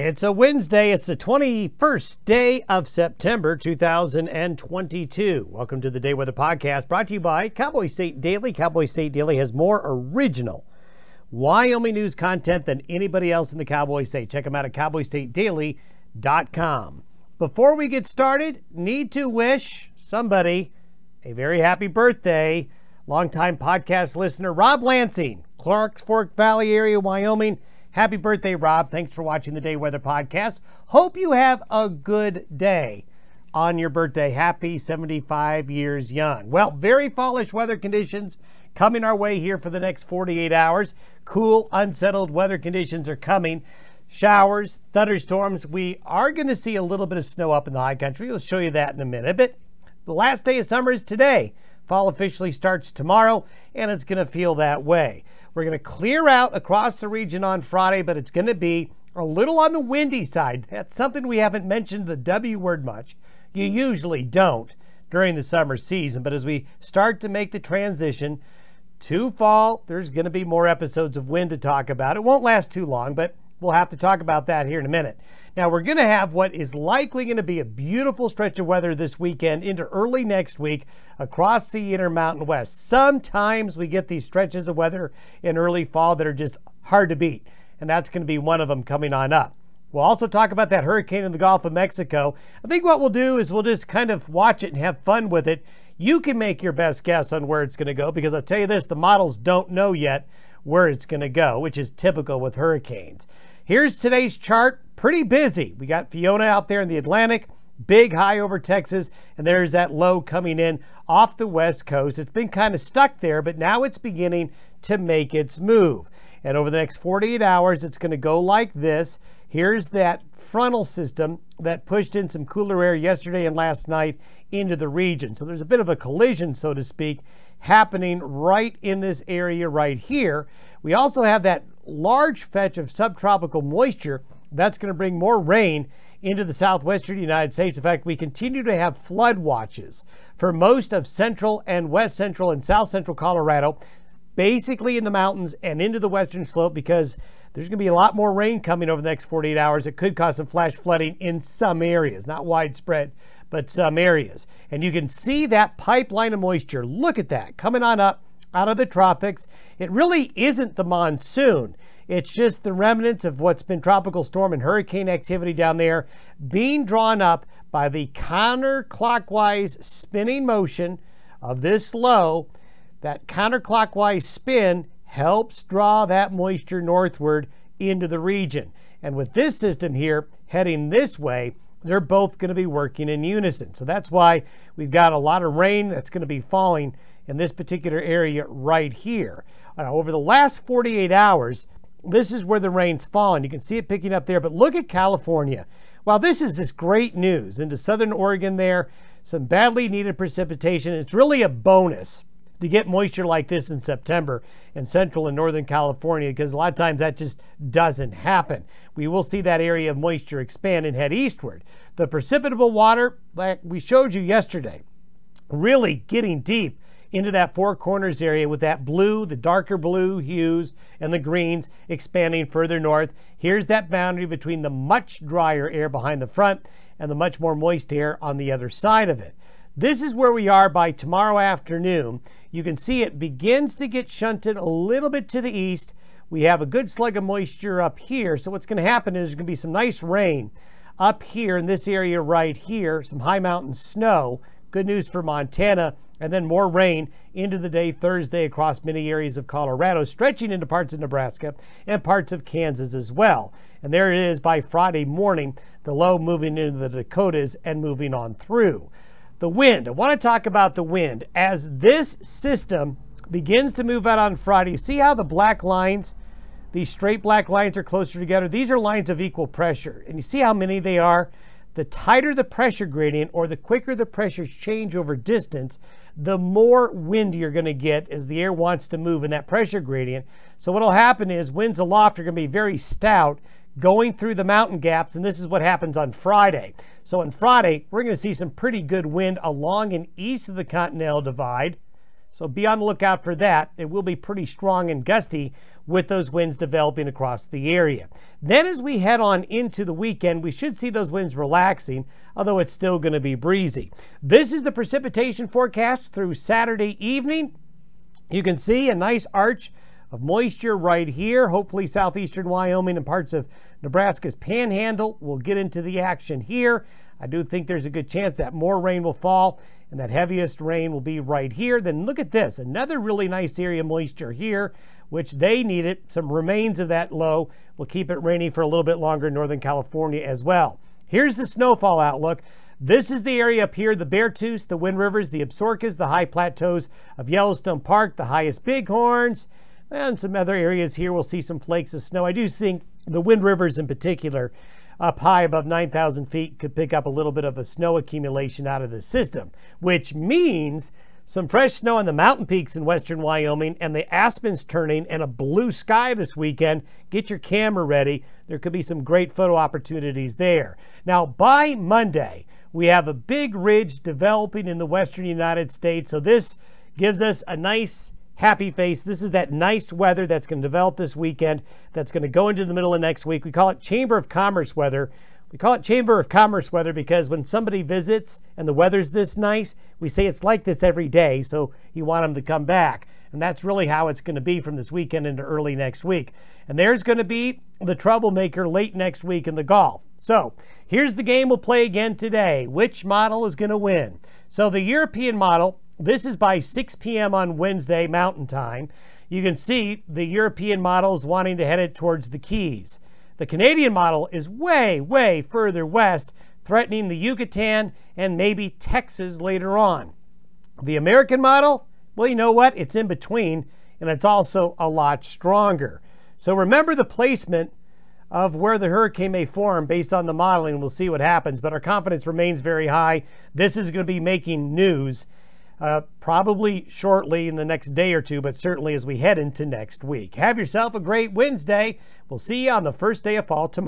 It's a Wednesday. It's the 21st day of September 2022. Welcome to the Day Weather Podcast brought to you by Cowboy State Daily. Cowboy State Daily has more original Wyoming news content than anybody else in the Cowboy State. Check them out at cowboystatedaily.com. Before we get started, need to wish somebody a very happy birthday. Longtime podcast listener Rob Lansing, Clarks Fork Valley area, Wyoming. Happy birthday, Rob. Thanks for watching the Day Weather Podcast. Hope you have a good day on your birthday. Happy 75 years young. Well, very fallish weather conditions coming our way here for the next 48 hours. Cool, unsettled weather conditions are coming. Showers, thunderstorms. We are going to see a little bit of snow up in the high country. We'll show you that in a minute. But the last day of summer is today. Fall officially starts tomorrow, and it's going to feel that way. We're going to clear out across the region on Friday, but it's going to be a little on the windy side. That's something we haven't mentioned the W word much. You usually don't during the summer season, but as we start to make the transition to fall, there's going to be more episodes of wind to talk about. It won't last too long, but we'll have to talk about that here in a minute. Now, we're going to have what is likely going to be a beautiful stretch of weather this weekend into early next week across the Intermountain West. Sometimes we get these stretches of weather in early fall that are just hard to beat, and that's going to be one of them coming on up. We'll also talk about that hurricane in the Gulf of Mexico. I think what we'll do is we'll just kind of watch it and have fun with it. You can make your best guess on where it's going to go because I'll tell you this the models don't know yet where it's going to go, which is typical with hurricanes. Here's today's chart. Pretty busy. We got Fiona out there in the Atlantic, big high over Texas, and there's that low coming in off the west coast. It's been kind of stuck there, but now it's beginning to make its move. And over the next 48 hours, it's going to go like this. Here's that frontal system that pushed in some cooler air yesterday and last night into the region. So there's a bit of a collision, so to speak, happening right in this area right here. We also have that large fetch of subtropical moisture that's going to bring more rain into the southwestern United States. In fact, we continue to have flood watches for most of central and west central and south central Colorado, basically in the mountains and into the western slope because there's going to be a lot more rain coming over the next 48 hours. It could cause some flash flooding in some areas, not widespread, but some areas. And you can see that pipeline of moisture. Look at that coming on up out of the tropics. It really isn't the monsoon. It's just the remnants of what's been tropical storm and hurricane activity down there being drawn up by the counterclockwise spinning motion of this low. That counterclockwise spin helps draw that moisture northward into the region. And with this system here heading this way, they're both going to be working in unison. So that's why we've got a lot of rain that's going to be falling in this particular area right here. Now, over the last 48 hours, this is where the rain's fallen. You can see it picking up there, but look at California. While this is this great news into southern Oregon there, some badly needed precipitation. It's really a bonus to get moisture like this in September in central and northern California because a lot of times that just doesn't happen. We will see that area of moisture expand and head eastward. The precipitable water, like we showed you yesterday, really getting deep into that four corners area with that blue, the darker blue hues, and the greens expanding further north. Here's that boundary between the much drier air behind the front and the much more moist air on the other side of it. This is where we are by tomorrow afternoon. You can see it begins to get shunted a little bit to the east. We have a good slug of moisture up here. So what's going to happen is there's going to be some nice rain up here in this area right here, some high mountain snow. Good news for Montana and then more rain into the day Thursday across many areas of Colorado, stretching into parts of Nebraska and parts of Kansas as well. And there it is by Friday morning, the low moving into the Dakotas and moving on through. The wind, I want to talk about the wind. As this system begins to move out on Friday, see how the black lines, these straight black lines are closer together? These are lines of equal pressure. And you see how many they are? The tighter the pressure gradient or the quicker the pressures change over distance, the more wind you're going to get as the air wants to move in that pressure gradient. So what'll happen is winds aloft are going to be very stout going through the mountain gaps, and this is what happens on Friday. So on Friday, we're going to see some pretty good wind along and east of the Continental Divide. So be on the lookout for that. It will be pretty strong and gusty with those winds developing across the area. Then, as we head on into the weekend, we should see those winds relaxing, although it's still going to be breezy. This is the precipitation forecast through Saturday evening. You can see a nice arch of moisture right here. Hopefully, southeastern Wyoming and parts of Nebraska's panhandle will get into the action here. I do think there's a good chance that more rain will fall and that heaviest rain will be right here. Then look at this another really nice area of moisture here, which they needed. Some remains of that low will keep it rainy for a little bit longer in Northern California as well. Here's the snowfall outlook. This is the area up here the Beartooth, the Wind Rivers, the Absarokas, the high plateaus of Yellowstone Park, the highest bighorns, and some other areas here we'll see some flakes of snow. I do think the Wind Rivers in particular, up high above 9,000 feet, could pick up a little bit of a snow accumulation out of the system, which means some fresh snow on the mountain peaks in western Wyoming and the aspens turning and a blue sky this weekend. Get your camera ready. There could be some great photo opportunities there. Now, by Monday, we have a big ridge developing in the western United States. So, this gives us a nice happy face. This is that nice weather that's going to develop this weekend, that's going to go into the middle of next week. We call it Chamber of Commerce weather. We call it Chamber of Commerce weather because when somebody visits and the weather's this nice, we say it's like this every day, so you want them to come back. And that's really how it's going to be from this weekend into early next week. And there's going to be the troublemaker late next week in the Gulf. So here's the game we'll play again today. Which model is going to win? So the European model this is by 6 p.m. on Wednesday, Mountain Time. You can see the European model is wanting to head it towards the Keys. The Canadian model is way, way further west, threatening the Yucatan and maybe Texas later on. The American model, well, you know what? It's in between, and it's also a lot stronger. So remember the placement of where the hurricane may form based on the modeling. We'll see what happens, but our confidence remains very high. This is going to be making news uh, probably shortly in the next day or two, but certainly as we head into next week. Have yourself a great Wednesday. We'll see you on the first day of fall tomorrow.